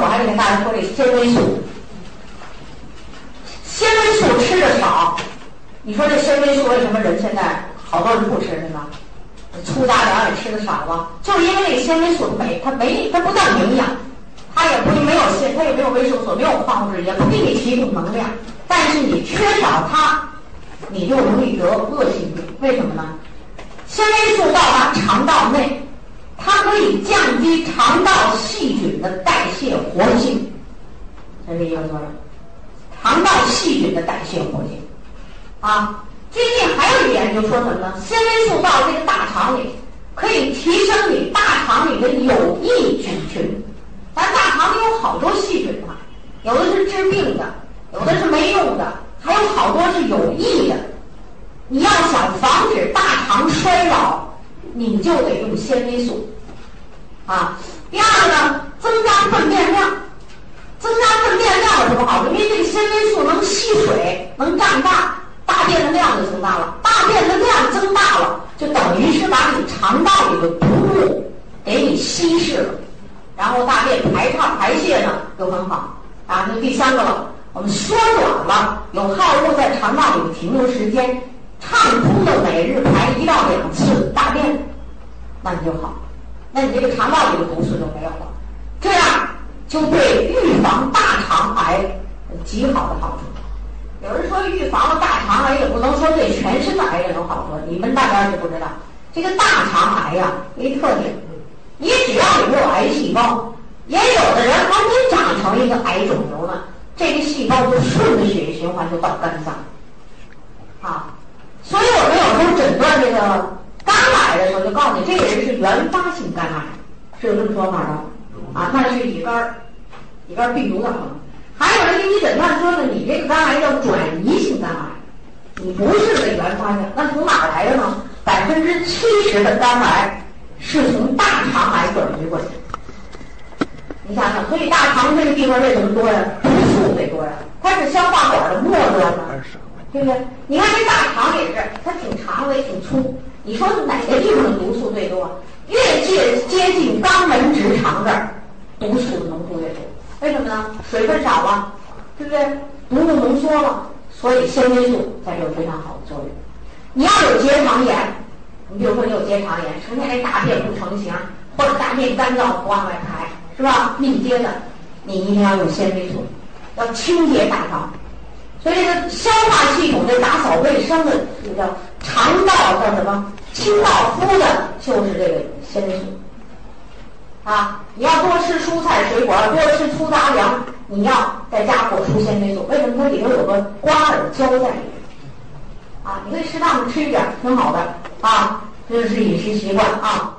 我还得跟大家说这纤维素。纤维素吃的少，你说这纤维素为什么人现在好多人不吃是吧？粗杂粮也吃的少了，就是因为那纤维素没它没它不但营养，它也不没有纤它也没有维生素，没有矿物质，也不给你提供能量。但是你缺少它，你就容易得恶性病。为什么呢？纤维素到达肠道内，它可以降低肠道细菌的代谢活性。这是一个作用，肠道细菌的代谢活性。啊，最近还有一研究说什么呢？纤维素到这个大肠里，可以提升你大肠里的有益菌群。咱大肠里有好多细菌啊，有的是治病的。有的是没用的，还有好多是有益的。你要想防止大肠衰老，你就得用纤维素。啊，第二个呢，增加粪便量。增加粪便量有什么好处？因为这个纤维素能吸水，能胀大，大便的量就增大了。大便的量增大了，就等于是把你肠道里的毒物给你稀释了，然后大便排畅排泄呢就很好。啊，那第三个了。我们缩短了有害物在肠道里的停留时间，畅通的每日排一到两次大便，那你就好，那你这个肠道里的毒素就没有了，这样就对预防大肠癌极好的好处。有人说预防了大肠癌也不能说对全身的癌症有好处，你们大家就不知道，这个大肠癌呀一特点，你只要有没有癌细胞，也有的人还没长成一个癌肿瘤呢。这个细胞就顺着血液循环就到肝脏，啊，所以我们有时候诊断这个肝癌的时候，就告诉你这个人是原发性肝癌，是有这么说法的，啊，那是乙肝，乙肝病毒的可能。还有人给你诊断说呢，你这个肝癌叫转移性肝癌，你不是个原发性，那从哪来的呢？百分之七十的肝癌是从大肠癌转移过去。你想想，所以大肠这个地方为什么多呀？毒素最多呀，它是消化管的末端嘛，对不对？你看这大肠也是，它挺长的也挺粗。你说哪个地方的毒素最多？越接接近肛门直肠这儿，毒素浓度越多。为什么呢？水分少了，对不对？毒物浓缩了，所以纤维素在这有非常好的作用。你要有结肠炎，你比如说你有结肠炎，成天这大便不成形，或者大便干燥不往外排。是吧？密接的，你一定要用纤维素，要清洁大肠。所以这个消化系统这打扫卫生的，这叫肠道叫什么？清道夫的，就是这个纤维素。啊，你要多吃蔬菜水果，多吃粗杂粮，你要在家果蔬纤维素。为什么？它里头有个瓜尔胶在里面。啊，你可以适当的吃一点，挺好的。啊，这就是饮食习惯啊。